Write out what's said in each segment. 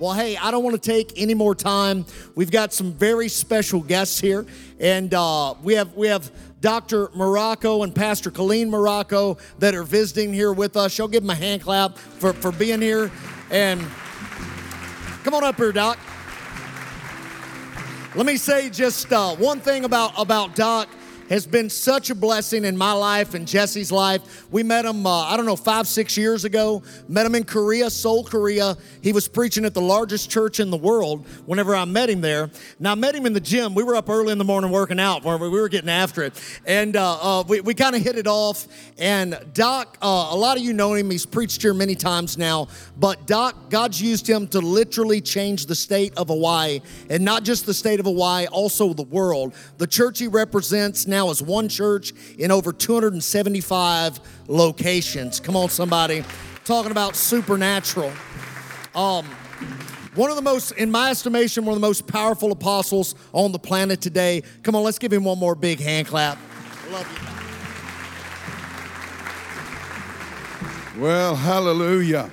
Well, hey, I don't want to take any more time. We've got some very special guests here, and uh, we have we have Dr. Marocco and Pastor Colleen Marocco that are visiting here with us. Y'all give them a hand clap for, for being here. And come on up here, Doc. Let me say just uh, one thing about, about Doc has been such a blessing in my life and Jesse's life. We met him, uh, I don't know, five, six years ago. Met him in Korea, Seoul, Korea. He was preaching at the largest church in the world whenever I met him there. Now, I met him in the gym. We were up early in the morning working out, we were getting after it. And uh, uh, we, we kind of hit it off. And Doc, uh, a lot of you know him. He's preached here many times now. But Doc, God's used him to literally change the state of Hawaii. And not just the state of Hawaii, also the world. The church he represents now now is one church in over 275 locations. Come on, somebody. Talking about supernatural. Um, one of the most, in my estimation, one of the most powerful apostles on the planet today. Come on, let's give him one more big hand clap. Love you. Well, hallelujah.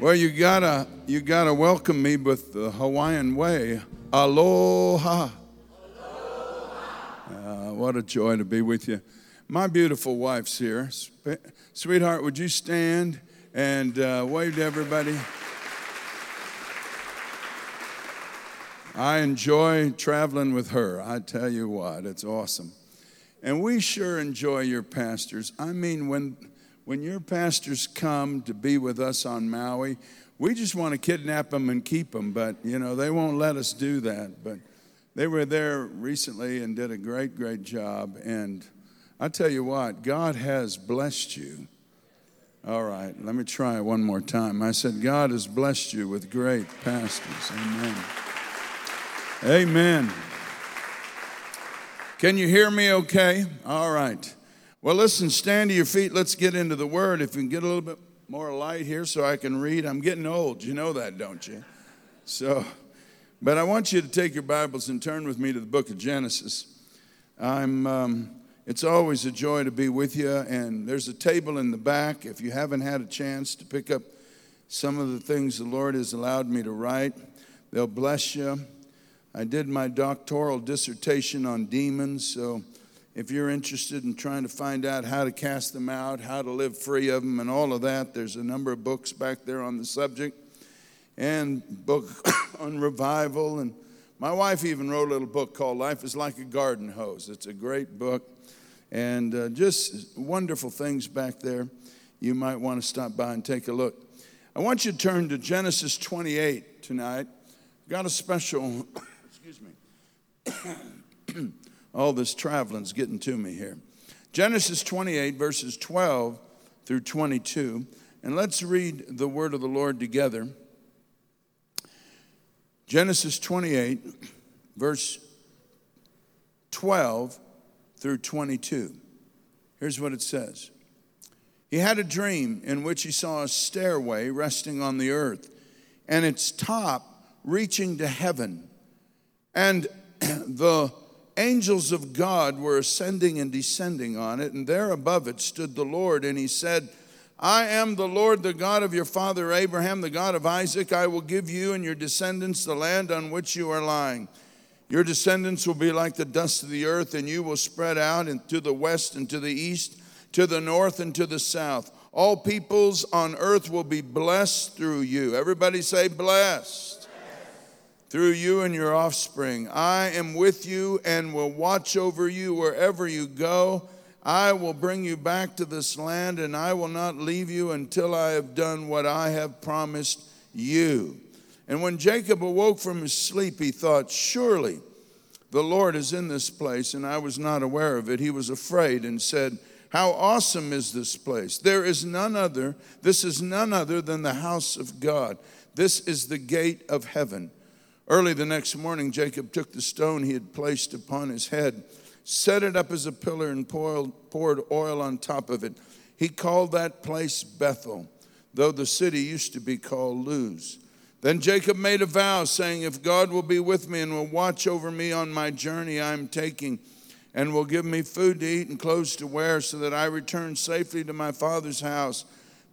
Well, you gotta you gotta welcome me with the Hawaiian way. Aloha. Uh, what a joy to be with you. My beautiful wife's here. Sweetheart, would you stand and uh, wave to everybody? I enjoy traveling with her. I tell you what, it's awesome. And we sure enjoy your pastors. I mean, when, when your pastors come to be with us on Maui, we just want to kidnap them and keep them, but, you know, they won't let us do that. But they were there recently and did a great, great job. And I tell you what, God has blessed you. All right, let me try one more time. I said, God has blessed you with great pastors. Amen. Amen. Can you hear me okay? All right. Well, listen, stand to your feet. Let's get into the word. If you can get a little bit more light here so I can read. I'm getting old. You know that, don't you? So. But I want you to take your Bibles and turn with me to the book of Genesis. I'm, um, it's always a joy to be with you, and there's a table in the back. If you haven't had a chance to pick up some of the things the Lord has allowed me to write, they'll bless you. I did my doctoral dissertation on demons, so if you're interested in trying to find out how to cast them out, how to live free of them, and all of that, there's a number of books back there on the subject and book on revival. And my wife even wrote a little book called Life is Like a Garden Hose. It's a great book and uh, just wonderful things back there. You might want to stop by and take a look. I want you to turn to Genesis 28 tonight. Got a special, excuse me. All this traveling's getting to me here. Genesis 28, verses 12 through 22. And let's read the word of the Lord together. Genesis 28, verse 12 through 22. Here's what it says He had a dream in which he saw a stairway resting on the earth, and its top reaching to heaven. And the angels of God were ascending and descending on it, and there above it stood the Lord, and he said, I am the Lord, the God of your father Abraham, the God of Isaac. I will give you and your descendants the land on which you are lying. Your descendants will be like the dust of the earth, and you will spread out to the west and to the east, to the north and to the south. All peoples on earth will be blessed through you. Everybody say, blessed. Through you and your offspring. I am with you and will watch over you wherever you go. I will bring you back to this land, and I will not leave you until I have done what I have promised you. And when Jacob awoke from his sleep, he thought, Surely the Lord is in this place, and I was not aware of it. He was afraid and said, How awesome is this place! There is none other, this is none other than the house of God. This is the gate of heaven. Early the next morning, Jacob took the stone he had placed upon his head, set it up as a pillar, and poured oil on top of it. He called that place Bethel, though the city used to be called Luz. Then Jacob made a vow, saying, If God will be with me and will watch over me on my journey I am taking, and will give me food to eat and clothes to wear, so that I return safely to my father's house,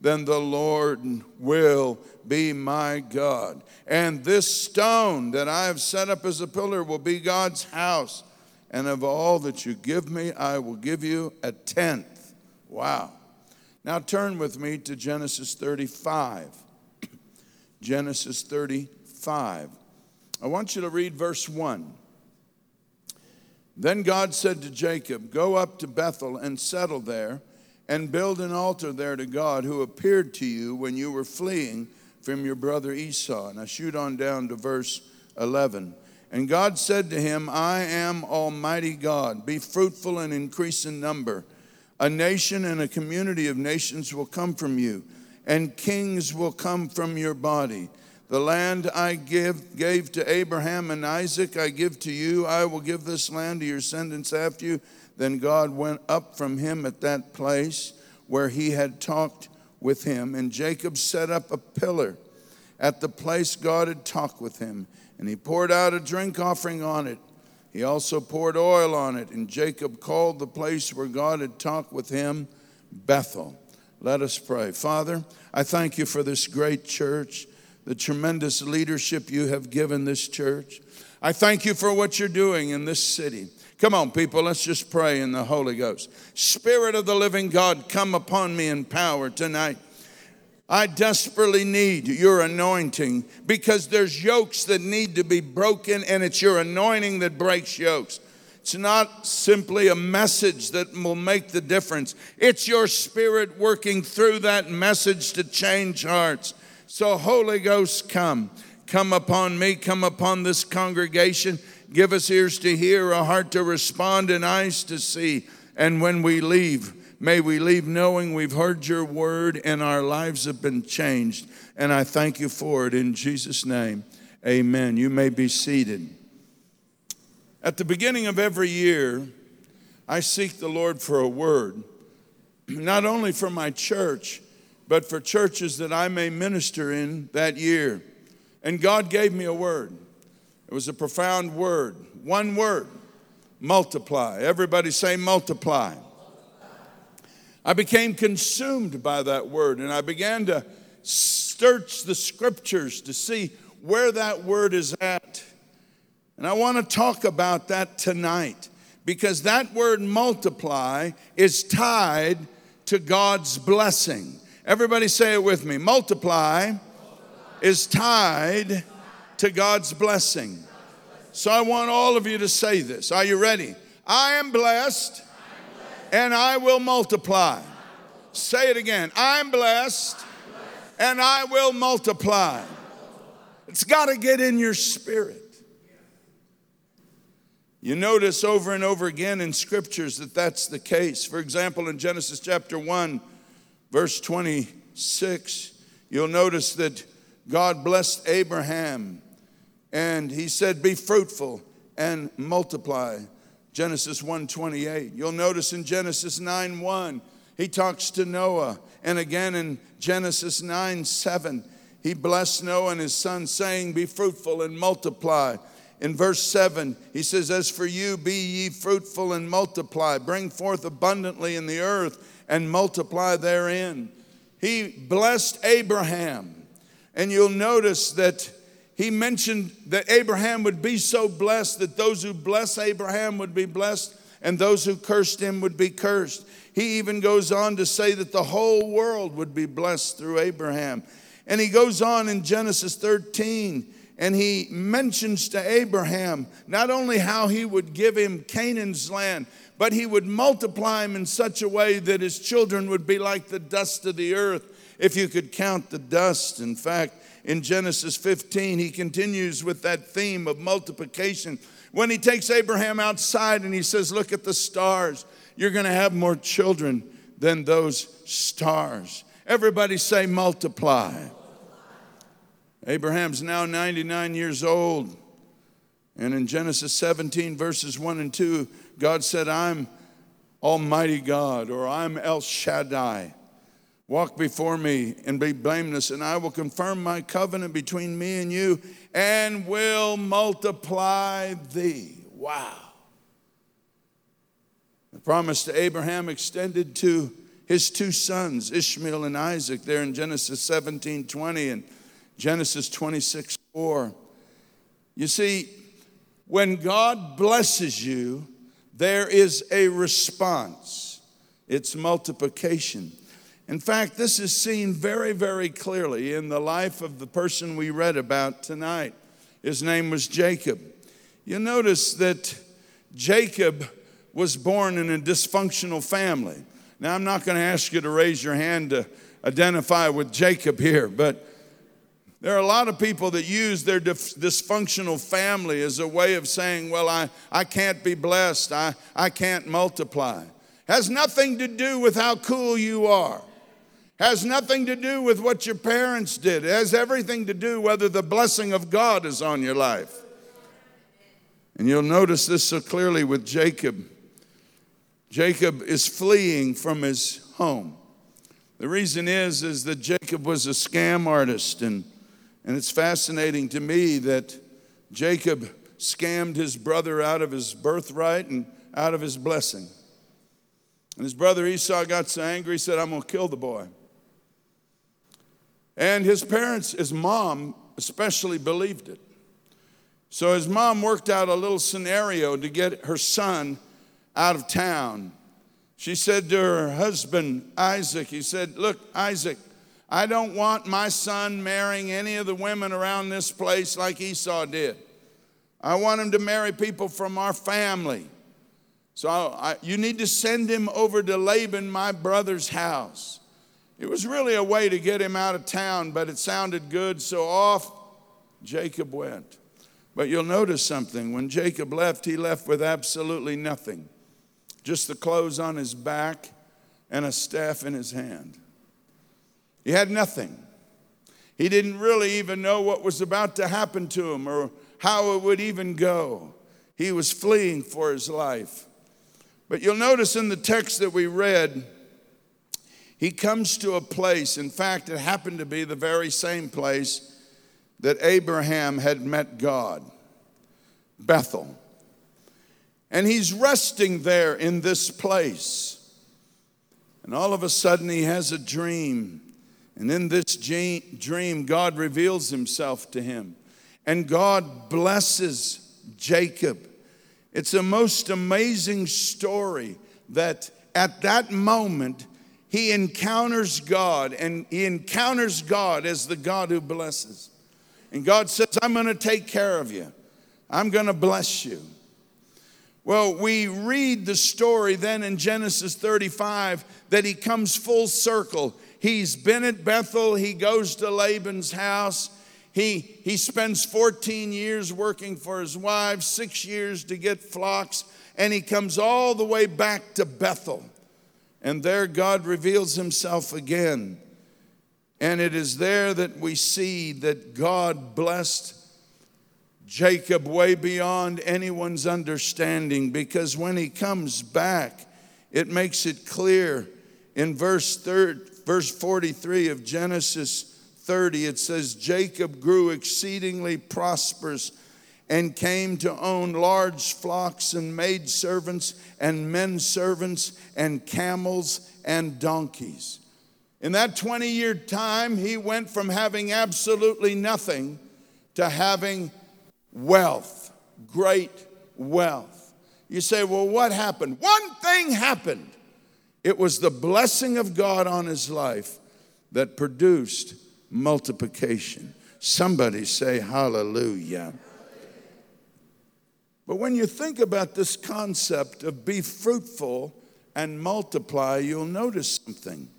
then the Lord will be my God. And this stone that I have set up as a pillar will be God's house. And of all that you give me, I will give you a tenth. Wow. Now turn with me to Genesis 35. Genesis 35. I want you to read verse 1. Then God said to Jacob, Go up to Bethel and settle there and build an altar there to God who appeared to you when you were fleeing from your brother Esau. Now shoot on down to verse 11. And God said to him, I am Almighty God. Be fruitful and increase in number. A nation and a community of nations will come from you, and kings will come from your body. The land I give, gave to Abraham and Isaac, I give to you. I will give this land to your descendants after you then God went up from him at that place where he had talked with him, and Jacob set up a pillar at the place God had talked with him, and he poured out a drink offering on it. He also poured oil on it, and Jacob called the place where God had talked with him Bethel. Let us pray. Father, I thank you for this great church, the tremendous leadership you have given this church. I thank you for what you're doing in this city. Come on, people, let's just pray in the Holy Ghost. Spirit of the living God, come upon me in power tonight. I desperately need your anointing because there's yokes that need to be broken, and it's your anointing that breaks yokes. It's not simply a message that will make the difference, it's your spirit working through that message to change hearts. So, Holy Ghost, come. Come upon me, come upon this congregation. Give us ears to hear, a heart to respond, and eyes to see. And when we leave, may we leave knowing we've heard your word and our lives have been changed. And I thank you for it in Jesus' name. Amen. You may be seated. At the beginning of every year, I seek the Lord for a word, not only for my church, but for churches that I may minister in that year. And God gave me a word. It was a profound word. One word multiply. Everybody say multiply. I became consumed by that word and I began to search the scriptures to see where that word is at. And I want to talk about that tonight because that word multiply is tied to God's blessing. Everybody say it with me multiply, is tied to God's blessing. So I want all of you to say this. Are you ready? I am blessed, and I will multiply. Say it again. I'm blessed, and I will multiply. It's got to get in your spirit. You notice over and over again in scriptures that that's the case. For example, in Genesis chapter 1, verse 26, you'll notice that God blessed Abraham and he said, Be fruitful and multiply. Genesis 1:28. You'll notice in Genesis 9:1, he talks to Noah. And again in Genesis 9:7, he blessed Noah and his son, saying, Be fruitful and multiply. In verse 7, he says, As for you, be ye fruitful and multiply, bring forth abundantly in the earth and multiply therein. He blessed Abraham. And you'll notice that he mentioned that Abraham would be so blessed that those who bless Abraham would be blessed and those who cursed him would be cursed. He even goes on to say that the whole world would be blessed through Abraham. And he goes on in Genesis 13 and he mentions to Abraham not only how he would give him Canaan's land, but he would multiply him in such a way that his children would be like the dust of the earth, if you could count the dust. In fact, in Genesis 15, he continues with that theme of multiplication. When he takes Abraham outside and he says, Look at the stars, you're going to have more children than those stars. Everybody say, multiply. Abraham's now 99 years old. And in Genesis 17, verses 1 and 2, God said, I'm Almighty God, or I'm El Shaddai. Walk before me and be blameless, and I will confirm my covenant between me and you and will multiply thee. Wow. The promise to Abraham extended to his two sons, Ishmael and Isaac, there in Genesis 17 20 and Genesis 26 4. You see, when God blesses you, there is a response. It's multiplication. In fact, this is seen very, very clearly in the life of the person we read about tonight. His name was Jacob. You notice that Jacob was born in a dysfunctional family. Now, I'm not going to ask you to raise your hand to identify with Jacob here, but there are a lot of people that use their dysfunctional family as a way of saying, well, I, I can't be blessed, I, I can't multiply. Has nothing to do with how cool you are. Has nothing to do with what your parents did. It has everything to do whether the blessing of God is on your life. And you'll notice this so clearly with Jacob. Jacob is fleeing from his home. The reason is is that Jacob was a scam artist and and it's fascinating to me that Jacob scammed his brother out of his birthright and out of his blessing. And his brother Esau got so angry, he said, I'm going to kill the boy. And his parents, his mom especially, believed it. So his mom worked out a little scenario to get her son out of town. She said to her husband, Isaac, he said, Look, Isaac, I don't want my son marrying any of the women around this place like Esau did. I want him to marry people from our family. So I, you need to send him over to Laban, my brother's house. It was really a way to get him out of town, but it sounded good, so off Jacob went. But you'll notice something. When Jacob left, he left with absolutely nothing just the clothes on his back and a staff in his hand. He had nothing. He didn't really even know what was about to happen to him or how it would even go. He was fleeing for his life. But you'll notice in the text that we read, he comes to a place, in fact, it happened to be the very same place that Abraham had met God Bethel. And he's resting there in this place. And all of a sudden, he has a dream. And in this dream, God reveals himself to him. And God blesses Jacob. It's a most amazing story that at that moment, he encounters God and he encounters God as the God who blesses. And God says, I'm going to take care of you, I'm going to bless you. Well, we read the story then in Genesis 35 that he comes full circle He's been at Bethel. He goes to Laban's house. He, he spends 14 years working for his wife, six years to get flocks, and he comes all the way back to Bethel. And there God reveals himself again. And it is there that we see that God blessed Jacob way beyond anyone's understanding because when he comes back, it makes it clear in verse third, verse 43 of Genesis 30, it says, Jacob grew exceedingly prosperous and came to own large flocks and maid servants and men servants and camels and donkeys. In that 20 year time, he went from having absolutely nothing to having wealth, great wealth. You say, well, what happened? One thing happened. It was the blessing of God on his life that produced multiplication. Somebody say hallelujah. But when you think about this concept of be fruitful and multiply, you'll notice something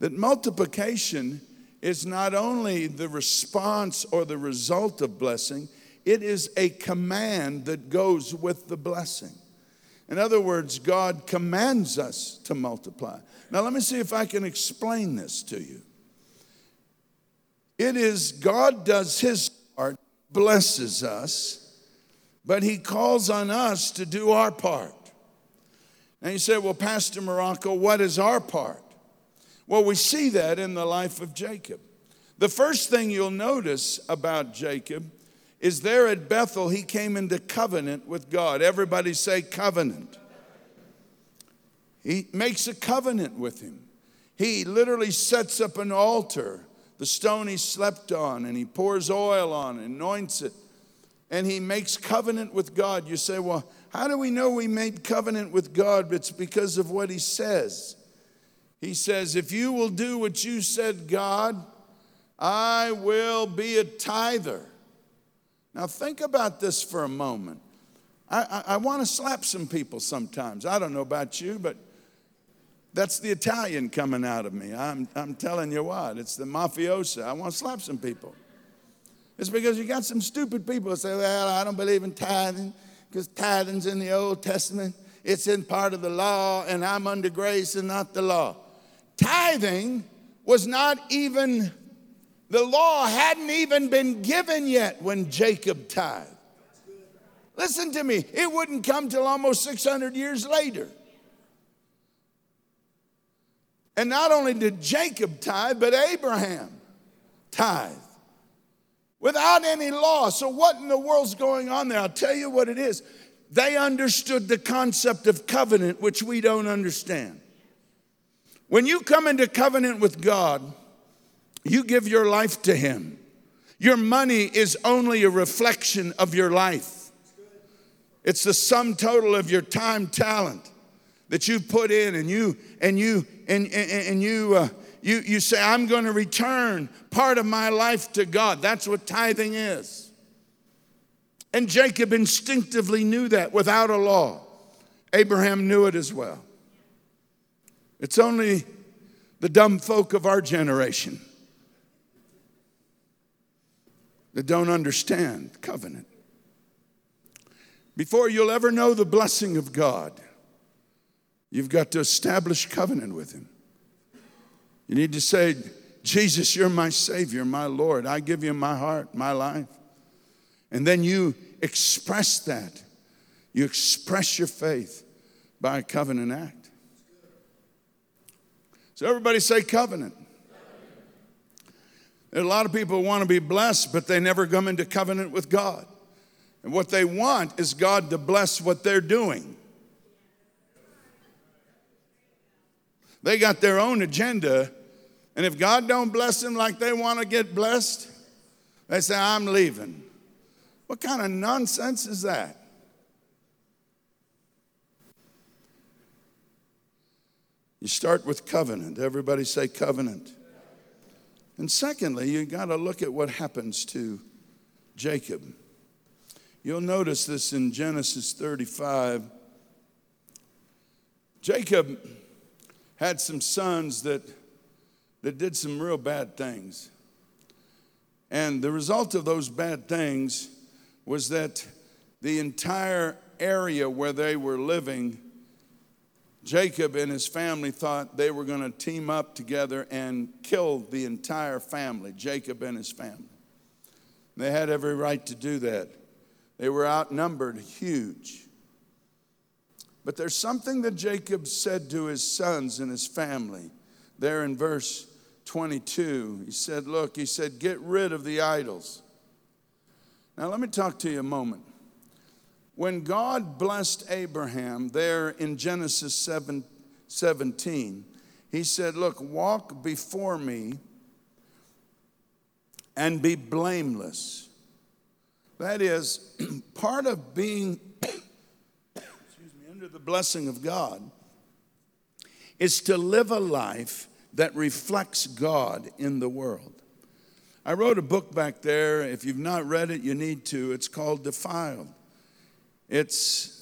that multiplication is not only the response or the result of blessing, it is a command that goes with the blessing. In other words, God commands us to multiply. Now, let me see if I can explain this to you. It is God does his part, blesses us, but he calls on us to do our part. And you say, well, Pastor Marocco, what is our part? Well, we see that in the life of Jacob. The first thing you'll notice about Jacob is there at Bethel, he came into covenant with God. Everybody say covenant. He makes a covenant with him. He literally sets up an altar, the stone he slept on, and he pours oil on, anoints it, and he makes covenant with God. You say, well, how do we know we made covenant with God? It's because of what he says. He says, If you will do what you said, God, I will be a tither. Now, think about this for a moment. I, I, I want to slap some people sometimes. I don't know about you, but that's the Italian coming out of me. I'm, I'm telling you what, it's the mafiosa. I want to slap some people. It's because you got some stupid people say, Well, I don't believe in tithing because tithing's in the Old Testament. It's in part of the law, and I'm under grace and not the law. Tithing was not even, the law hadn't even been given yet when Jacob tithed. Listen to me, it wouldn't come till almost 600 years later. And not only did Jacob tithe, but Abraham tithe without any law. So, what in the world's going on there? I'll tell you what it is. They understood the concept of covenant, which we don't understand. When you come into covenant with God, you give your life to Him. Your money is only a reflection of your life, it's the sum total of your time, talent that you put in, and you and you and and, and you. Uh, you, you say, I'm going to return part of my life to God. That's what tithing is. And Jacob instinctively knew that without a law. Abraham knew it as well. It's only the dumb folk of our generation that don't understand covenant. Before you'll ever know the blessing of God, you've got to establish covenant with Him. You need to say, Jesus, you're my Savior, my Lord. I give you my heart, my life. And then you express that. You express your faith by a covenant act. So, everybody say covenant. There are a lot of people who want to be blessed, but they never come into covenant with God. And what they want is God to bless what they're doing. They got their own agenda and if God don't bless them like they want to get blessed, they say, I'm leaving. What kind of nonsense is that? You start with covenant. Everybody say covenant. And secondly, you got to look at what happens to Jacob. You'll notice this in Genesis 35. Jacob had some sons that that did some real bad things. And the result of those bad things was that the entire area where they were living, Jacob and his family thought they were going to team up together and kill the entire family, Jacob and his family. They had every right to do that. They were outnumbered huge. But there's something that Jacob said to his sons and his family there in verse 22. He said, Look, he said, get rid of the idols. Now, let me talk to you a moment. When God blessed Abraham there in Genesis 7, 17, he said, Look, walk before me and be blameless. That is, part of being excuse me, under the blessing of God is to live a life that reflects God in the world. I wrote a book back there. If you've not read it, you need to. It's called Defiled. It's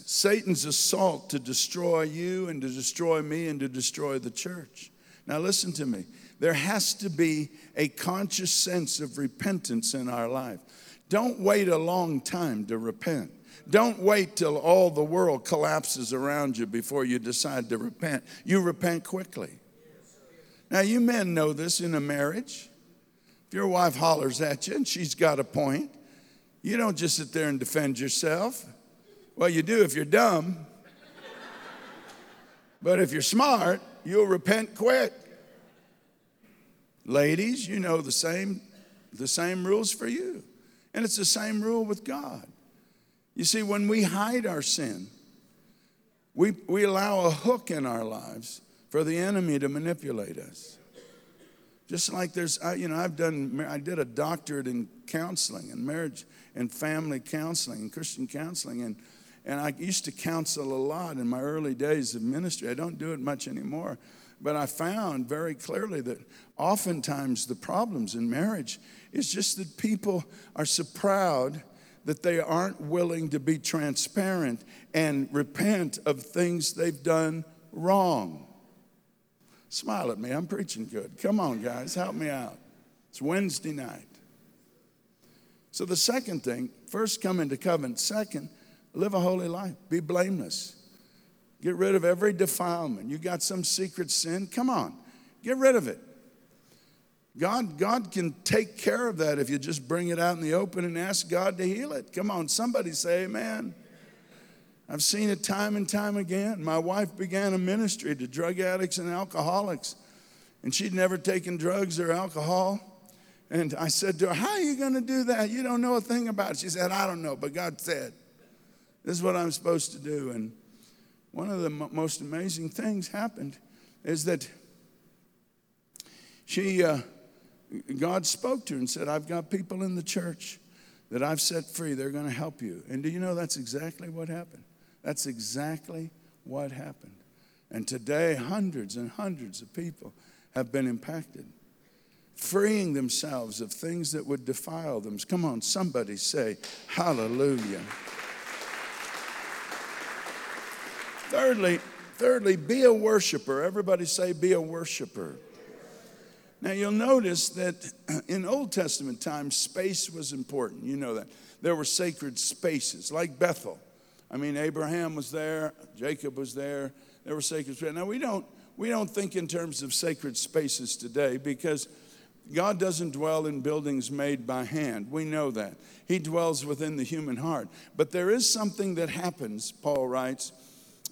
Satan's assault to destroy you and to destroy me and to destroy the church. Now, listen to me. There has to be a conscious sense of repentance in our life. Don't wait a long time to repent. Don't wait till all the world collapses around you before you decide to repent. You repent quickly. Now, you men know this in a marriage. If your wife hollers at you and she's got a point, you don't just sit there and defend yourself. Well, you do if you're dumb. but if you're smart, you'll repent quick. Ladies, you know the same, the same rules for you. And it's the same rule with God. You see, when we hide our sin, we, we allow a hook in our lives for the enemy to manipulate us. Just like there's, I, you know, I've done, I did a doctorate in counseling and marriage and family counseling and Christian counseling. And, and I used to counsel a lot in my early days of ministry. I don't do it much anymore. But I found very clearly that oftentimes the problems in marriage is just that people are so proud that they aren't willing to be transparent and repent of things they've done wrong. Smile at me, I'm preaching good. Come on, guys, help me out. It's Wednesday night. So, the second thing first, come into covenant. Second, live a holy life, be blameless. Get rid of every defilement. You got some secret sin? Come on, get rid of it. God, God can take care of that if you just bring it out in the open and ask God to heal it. Come on, somebody say amen. I've seen it time and time again. My wife began a ministry to drug addicts and alcoholics, and she'd never taken drugs or alcohol. And I said to her, How are you going to do that? You don't know a thing about it. She said, I don't know, but God said, This is what I'm supposed to do. And one of the most amazing things happened is that she. Uh, God spoke to her and said, I've got people in the church that I've set free. They're going to help you. And do you know that's exactly what happened? That's exactly what happened. And today, hundreds and hundreds of people have been impacted, freeing themselves of things that would defile them. Come on, somebody say, Hallelujah. thirdly, thirdly, be a worshiper. Everybody say, be a worshiper. Now, you'll notice that in Old Testament times, space was important. You know that. There were sacred spaces, like Bethel. I mean, Abraham was there, Jacob was there. There were sacred spaces. Now, we don't, we don't think in terms of sacred spaces today because God doesn't dwell in buildings made by hand. We know that. He dwells within the human heart. But there is something that happens, Paul writes,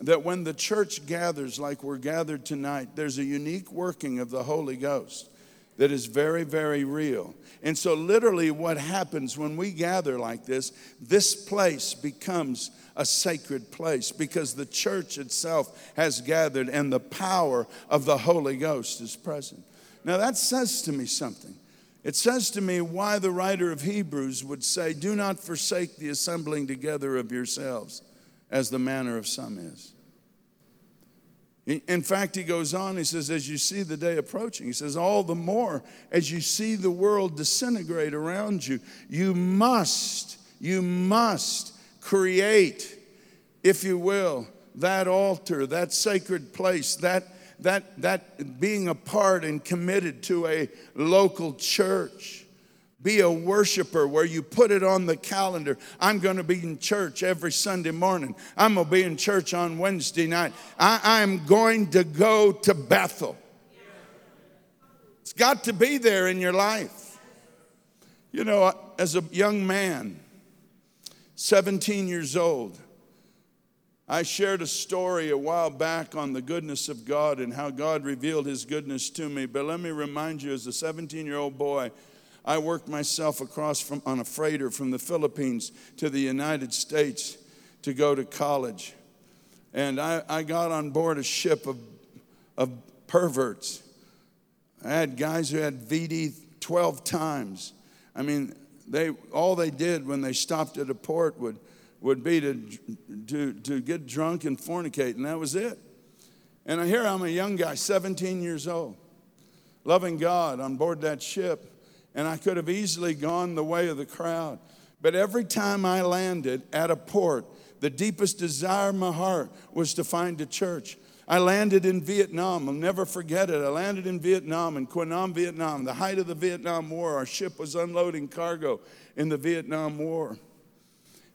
that when the church gathers like we're gathered tonight, there's a unique working of the Holy Ghost that is very, very real. And so, literally, what happens when we gather like this, this place becomes a sacred place because the church itself has gathered and the power of the Holy Ghost is present. Now, that says to me something. It says to me why the writer of Hebrews would say, Do not forsake the assembling together of yourselves, as the manner of some is. In fact, he goes on, he says, as you see the day approaching, he says, all the more as you see the world disintegrate around you, you must, you must create, if you will, that altar, that sacred place, that, that, that being a part and committed to a local church. Be a worshiper where you put it on the calendar. I'm going to be in church every Sunday morning. I'm going to be in church on Wednesday night. I, am going to go to Bethel. It's got to be there in your life. You know, as a young man, 17 years old, I shared a story a while back on the goodness of God and how God revealed his goodness to me. But let me remind you, as a 17 year old boy, I worked myself across from, on a freighter from the Philippines to the United States to go to college. And I, I got on board a ship of, of perverts. I had guys who had VD 12 times. I mean, they, all they did when they stopped at a port would, would be to, to, to get drunk and fornicate, and that was it. And here I'm a young guy, 17 years old, loving God on board that ship and I could have easily gone the way of the crowd. But every time I landed at a port, the deepest desire in my heart was to find a church. I landed in Vietnam. I'll never forget it. I landed in Vietnam, in Quang Nam, Vietnam, the height of the Vietnam War. Our ship was unloading cargo in the Vietnam War.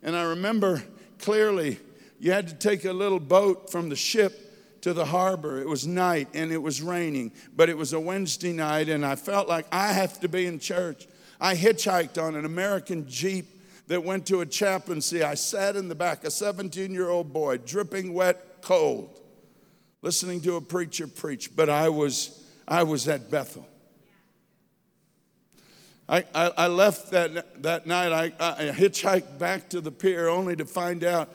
And I remember clearly you had to take a little boat from the ship to the harbor. It was night and it was raining, but it was a Wednesday night, and I felt like I have to be in church. I hitchhiked on an American Jeep that went to a chaplaincy. I sat in the back, a 17 year old boy, dripping wet, cold, listening to a preacher preach, but I was, I was at Bethel. I, I, I left that, that night. I, I hitchhiked back to the pier only to find out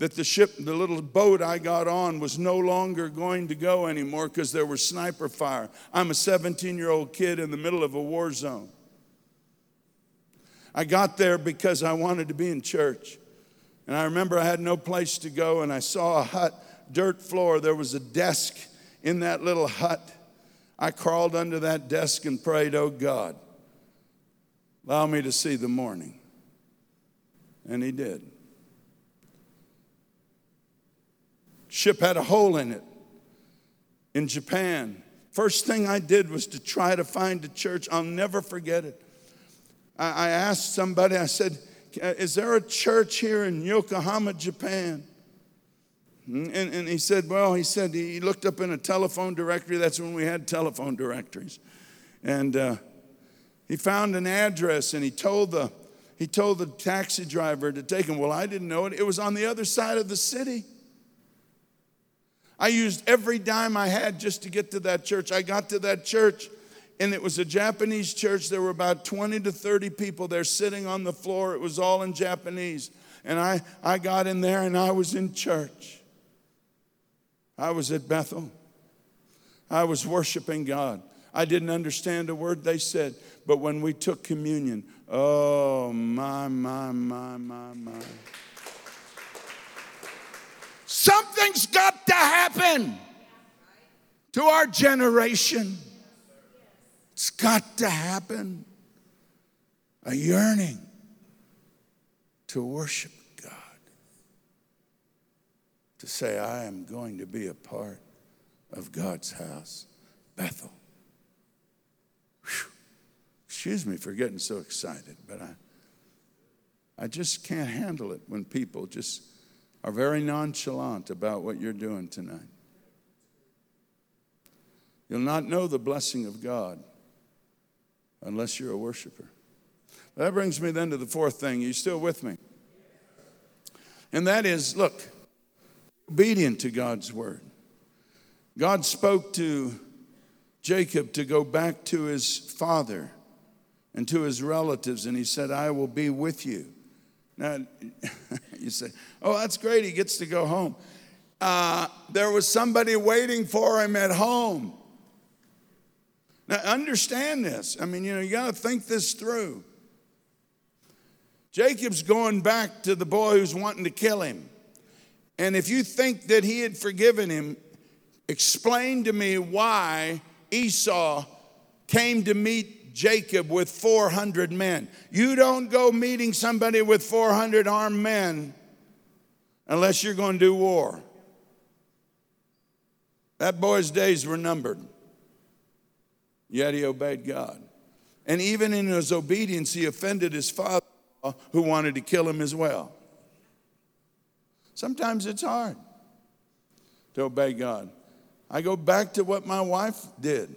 that the ship, the little boat I got on, was no longer going to go anymore because there was sniper fire. I'm a 17 year old kid in the middle of a war zone. I got there because I wanted to be in church. And I remember I had no place to go, and I saw a hut, dirt floor. There was a desk in that little hut. I crawled under that desk and prayed, Oh God, allow me to see the morning. And He did. Ship had a hole in it in Japan. First thing I did was to try to find a church. I'll never forget it. I, I asked somebody, I said, Is there a church here in Yokohama, Japan? And, and he said, Well, he said, he looked up in a telephone directory. That's when we had telephone directories. And uh, he found an address and he told the he told the taxi driver to take him. Well, I didn't know it. It was on the other side of the city. I used every dime I had just to get to that church. I got to that church, and it was a Japanese church. There were about 20 to 30 people there sitting on the floor. It was all in Japanese. And I, I got in there and I was in church. I was at Bethel. I was worshiping God. I didn't understand a word they said, but when we took communion, oh, my, my, my, my, my. Something's got to happen to our generation. It's got to happen. A yearning to worship God. To say, I am going to be a part of God's house, Bethel. Whew. Excuse me for getting so excited, but I, I just can't handle it when people just are very nonchalant about what you're doing tonight. You'll not know the blessing of God unless you're a worshiper. That brings me then to the fourth thing. Are you still with me? And that is look, obedient to God's word. God spoke to Jacob to go back to his father and to his relatives, and he said, I will be with you. Now, you say, oh, that's great, he gets to go home. Uh, there was somebody waiting for him at home. Now, understand this. I mean, you know, you got to think this through. Jacob's going back to the boy who's wanting to kill him. And if you think that he had forgiven him, explain to me why Esau came to meet Jacob with 400 men. You don't go meeting somebody with 400 armed men unless you're going to do war. That boy's days were numbered, yet he obeyed God. And even in his obedience, he offended his father who wanted to kill him as well. Sometimes it's hard to obey God. I go back to what my wife did.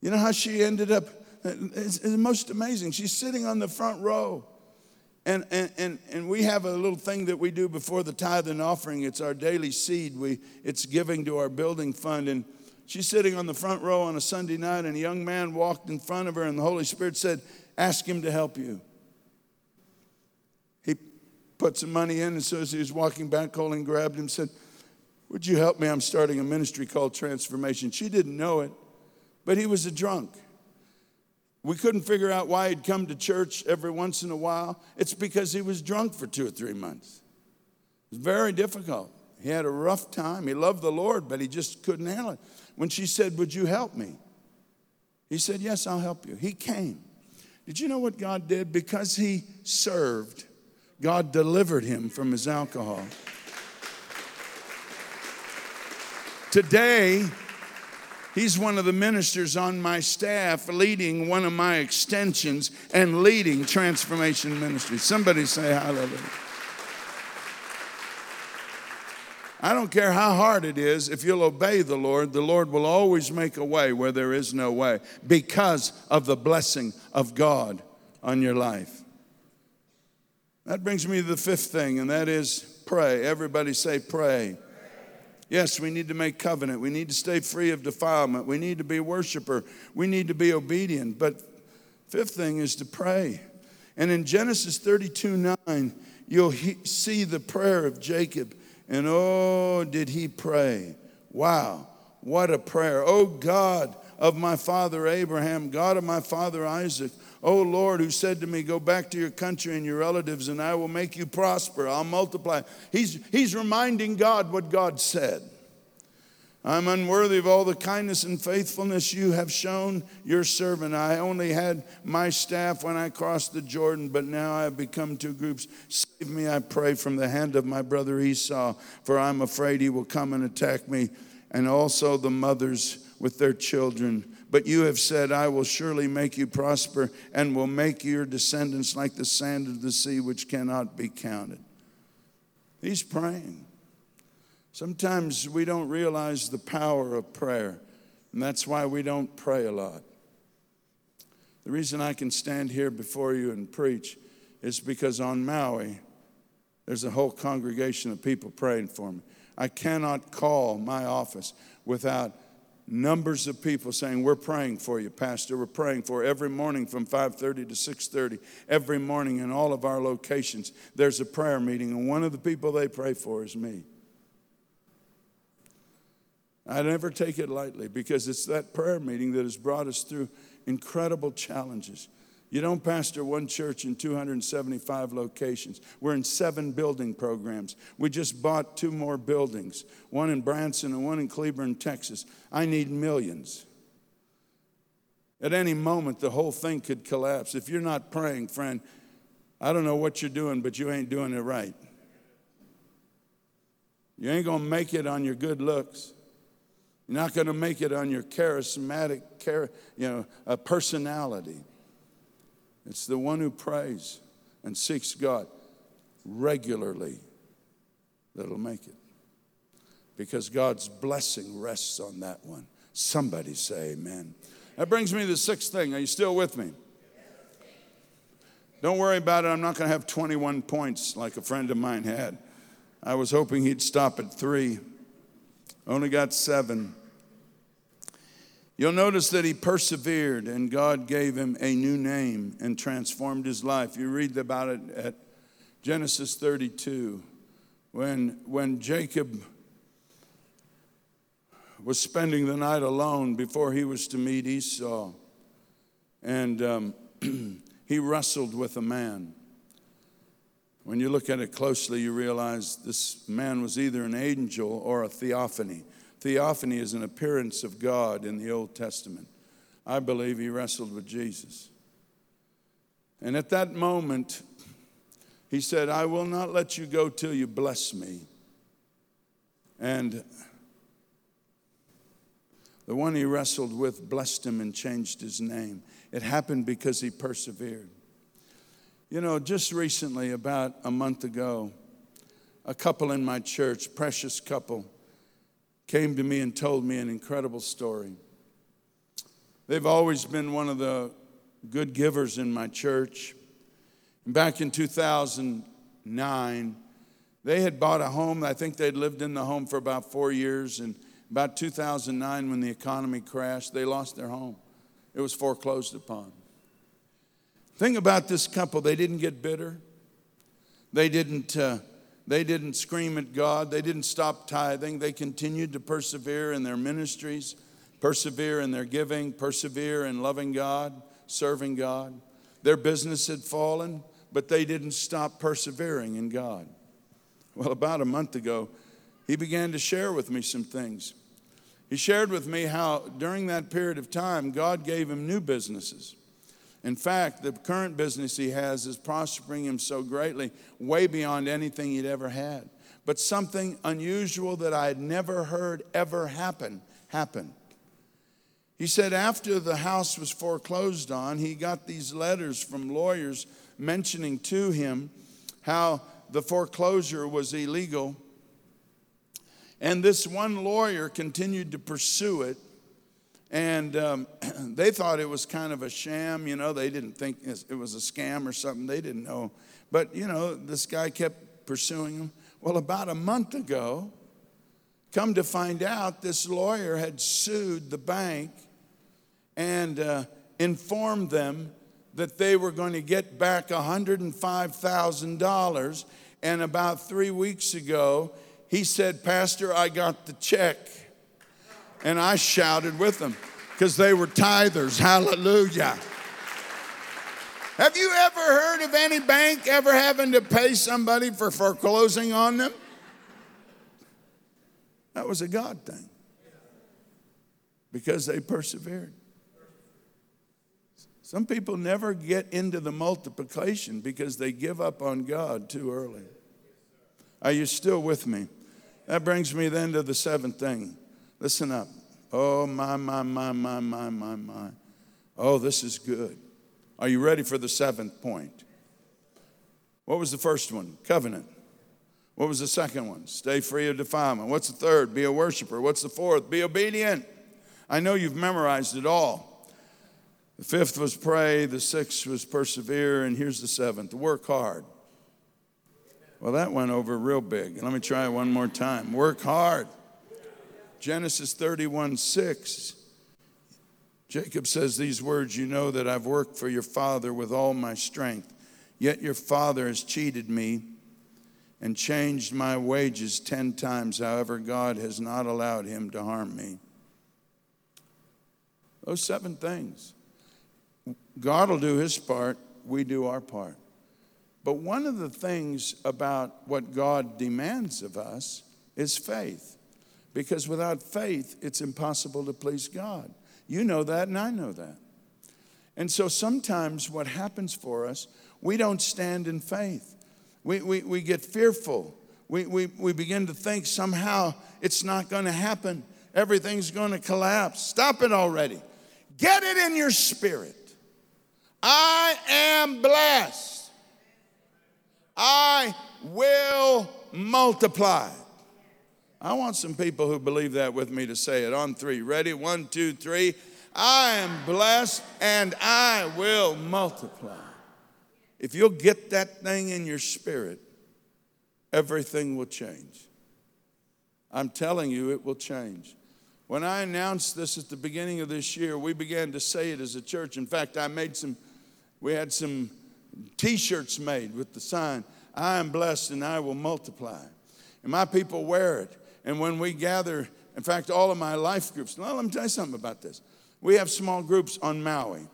You know how she ended up? It's, it's most amazing. She's sitting on the front row. And, and, and, and we have a little thing that we do before the tithe and offering. It's our daily seed. We, it's giving to our building fund. And she's sitting on the front row on a Sunday night, and a young man walked in front of her, and the Holy Spirit said, Ask him to help you. He put some money in, and so as he was walking back, Colleen grabbed him and said, Would you help me? I'm starting a ministry called Transformation. She didn't know it but he was a drunk. We couldn't figure out why he'd come to church every once in a while. It's because he was drunk for two or three months. It was very difficult. He had a rough time. He loved the Lord, but he just couldn't handle it. When she said, Would you help me? He said, Yes, I'll help you. He came. Did you know what God did? Because he served, God delivered him from his alcohol. Today, He's one of the ministers on my staff leading one of my extensions and leading transformation ministry. Somebody say hallelujah. I don't care how hard it is, if you'll obey the Lord, the Lord will always make a way where there is no way because of the blessing of God on your life. That brings me to the fifth thing, and that is pray. Everybody say, pray. Yes, we need to make covenant. We need to stay free of defilement. We need to be a worshiper. We need to be obedient. But fifth thing is to pray. And in Genesis 32 9, you'll he- see the prayer of Jacob. And oh, did he pray? Wow, what a prayer. Oh God of my father Abraham, God of my father Isaac, Oh Lord, who said to me, Go back to your country and your relatives, and I will make you prosper. I'll multiply. He's, he's reminding God what God said. I'm unworthy of all the kindness and faithfulness you have shown your servant. I only had my staff when I crossed the Jordan, but now I have become two groups. Save me, I pray, from the hand of my brother Esau, for I'm afraid he will come and attack me, and also the mothers with their children. But you have said, I will surely make you prosper and will make your descendants like the sand of the sea, which cannot be counted. He's praying. Sometimes we don't realize the power of prayer, and that's why we don't pray a lot. The reason I can stand here before you and preach is because on Maui, there's a whole congregation of people praying for me. I cannot call my office without numbers of people saying we're praying for you pastor. We're praying for every morning from 5.30 to 6.30 every morning in all of our locations there's a prayer meeting and one of the people they pray for is me. I never take it lightly because it's that prayer meeting that has brought us through incredible challenges you don't pastor one church in 275 locations. We're in seven building programs. We just bought two more buildings, one in Branson and one in Cleburne, Texas. I need millions. At any moment, the whole thing could collapse. If you're not praying, friend, I don't know what you're doing, but you ain't doing it right. You ain't going to make it on your good looks. You're not going to make it on your charismatic, you know, personality. It's the one who prays and seeks God regularly that'll make it. Because God's blessing rests on that one. Somebody say amen. That brings me to the sixth thing. Are you still with me? Don't worry about it. I'm not going to have 21 points like a friend of mine had. I was hoping he'd stop at three. Only got seven. You'll notice that he persevered and God gave him a new name and transformed his life. You read about it at Genesis 32 when, when Jacob was spending the night alone before he was to meet Esau. And um, he wrestled with a man. When you look at it closely, you realize this man was either an angel or a theophany. Theophany is an appearance of God in the Old Testament. I believe he wrestled with Jesus. And at that moment, he said, I will not let you go till you bless me. And the one he wrestled with blessed him and changed his name. It happened because he persevered. You know, just recently, about a month ago, a couple in my church, precious couple, came to me and told me an incredible story. They've always been one of the good givers in my church. Back in 2009, they had bought a home. I think they'd lived in the home for about four years. And about 2009, when the economy crashed, they lost their home. It was foreclosed upon. Thing about this couple, they didn't get bitter. They didn't uh, they didn't scream at God. They didn't stop tithing. They continued to persevere in their ministries, persevere in their giving, persevere in loving God, serving God. Their business had fallen, but they didn't stop persevering in God. Well, about a month ago, he began to share with me some things. He shared with me how during that period of time, God gave him new businesses. In fact, the current business he has is prospering him so greatly, way beyond anything he'd ever had. But something unusual that I had never heard ever happen happened. He said after the house was foreclosed on, he got these letters from lawyers mentioning to him how the foreclosure was illegal And this one lawyer continued to pursue it. And um, they thought it was kind of a sham, you know, they didn't think it was a scam or something, they didn't know. But, you know, this guy kept pursuing him. Well, about a month ago, come to find out, this lawyer had sued the bank and uh, informed them that they were going to get back $105,000. And about three weeks ago, he said, Pastor, I got the check. And I shouted with them because they were tithers. Hallelujah. Have you ever heard of any bank ever having to pay somebody for foreclosing on them? That was a God thing because they persevered. Some people never get into the multiplication because they give up on God too early. Are you still with me? That brings me then to the seventh thing. Listen up. Oh, my, my, my, my, my, my, my. Oh, this is good. Are you ready for the seventh point? What was the first one? Covenant. What was the second one? Stay free of defilement. What's the third? Be a worshiper. What's the fourth? Be obedient. I know you've memorized it all. The fifth was pray, the sixth was persevere, and here's the seventh work hard. Well, that went over real big. Let me try it one more time. Work hard. Genesis 31 6. Jacob says these words You know that I've worked for your father with all my strength, yet your father has cheated me and changed my wages 10 times. However, God has not allowed him to harm me. Those seven things. God will do his part, we do our part. But one of the things about what God demands of us is faith. Because without faith, it's impossible to please God. You know that, and I know that. And so sometimes what happens for us, we don't stand in faith. We, we, we get fearful. We, we, we begin to think somehow it's not going to happen. Everything's going to collapse. Stop it already. Get it in your spirit I am blessed. I will multiply. I want some people who believe that with me to say it on three. Ready? One, two, three. I am blessed and I will multiply. If you'll get that thing in your spirit, everything will change. I'm telling you, it will change. When I announced this at the beginning of this year, we began to say it as a church. In fact, I made some we had some t shirts made with the sign, I am blessed and I will multiply. And my people wear it. And when we gather, in fact, all of my life groups, well, let me tell you something about this. We have small groups on Maui.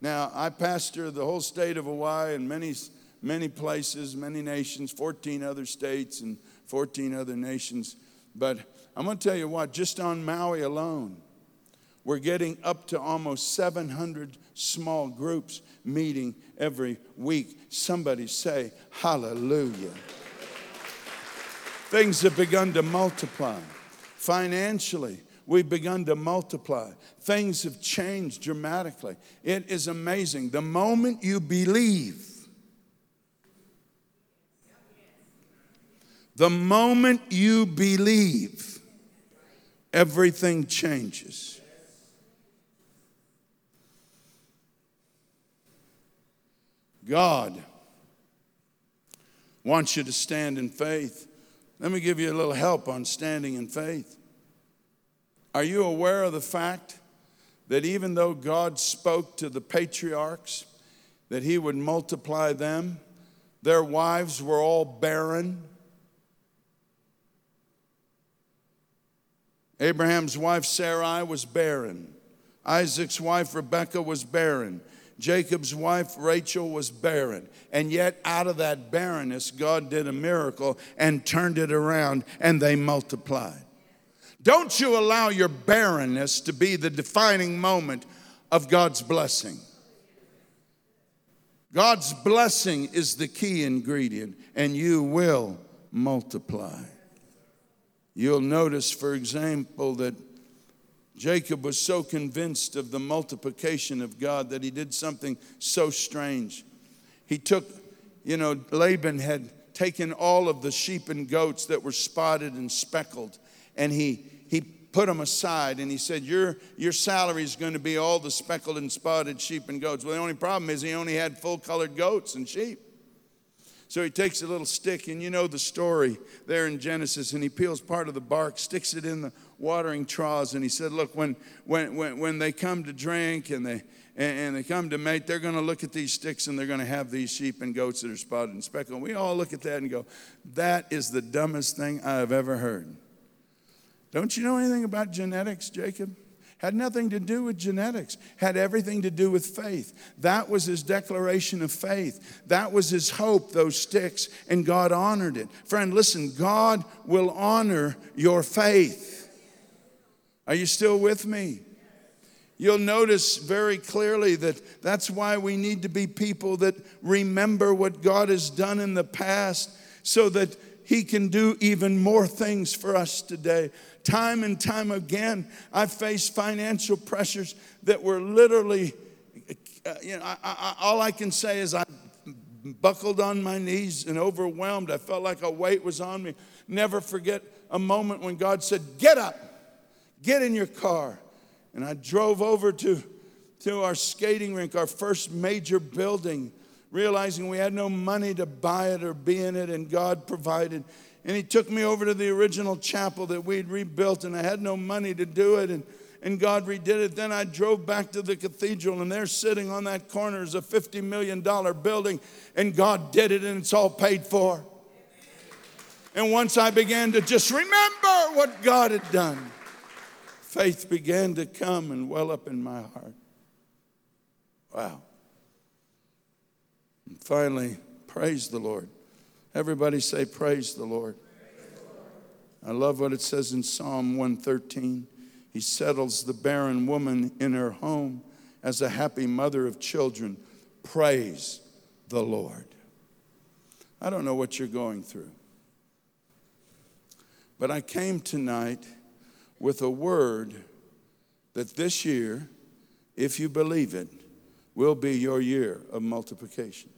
Now, I pastor the whole state of Hawaii and many, many places, many nations, 14 other states and 14 other nations. But I'm going to tell you what, just on Maui alone, we're getting up to almost 700 small groups meeting every week. Somebody say, Hallelujah. Things have begun to multiply. Financially, we've begun to multiply. Things have changed dramatically. It is amazing. The moment you believe, the moment you believe, everything changes. God wants you to stand in faith. Let me give you a little help on standing in faith. Are you aware of the fact that even though God spoke to the patriarchs that he would multiply them, their wives were all barren? Abraham's wife Sarai was barren. Isaac's wife Rebekah was barren. Jacob's wife Rachel was barren. And yet, out of that barrenness, God did a miracle and turned it around, and they multiplied. Don't you allow your barrenness to be the defining moment of God's blessing. God's blessing is the key ingredient, and you will multiply. You'll notice, for example, that Jacob was so convinced of the multiplication of God that he did something so strange. He took, you know, Laban had taken all of the sheep and goats that were spotted and speckled, and he, he put them aside and he said, Your, your salary is going to be all the speckled and spotted sheep and goats. Well, the only problem is he only had full colored goats and sheep. So he takes a little stick, and you know the story there in Genesis, and he peels part of the bark, sticks it in the watering troughs, and he said, Look, when, when, when, when they come to drink and they, and, they come to mate, they're going to look at these sticks and they're going to have these sheep and goats that are spotted and speckled. We all look at that and go, That is the dumbest thing I have ever heard. Don't you know anything about genetics, Jacob? Had nothing to do with genetics, had everything to do with faith. That was his declaration of faith. That was his hope, those sticks, and God honored it. Friend, listen, God will honor your faith. Are you still with me? You'll notice very clearly that that's why we need to be people that remember what God has done in the past so that He can do even more things for us today. Time and time again, I've faced financial pressures that were literally, uh, you know, I, I, all I can say is I buckled on my knees and overwhelmed. I felt like a weight was on me. Never forget a moment when God said, Get up, get in your car. And I drove over to, to our skating rink, our first major building, realizing we had no money to buy it or be in it, and God provided and he took me over to the original chapel that we'd rebuilt, and I had no money to do it, and, and God redid it. Then I drove back to the cathedral, and there sitting on that corner is a $50 million building, and God did it, and it's all paid for. And once I began to just remember what God had done, faith began to come and well up in my heart. Wow. And finally, praise the Lord. Everybody say, Praise the Lord. I love what it says in Psalm 113. He settles the barren woman in her home as a happy mother of children. Praise the Lord. I don't know what you're going through, but I came tonight with a word that this year, if you believe it, will be your year of multiplication.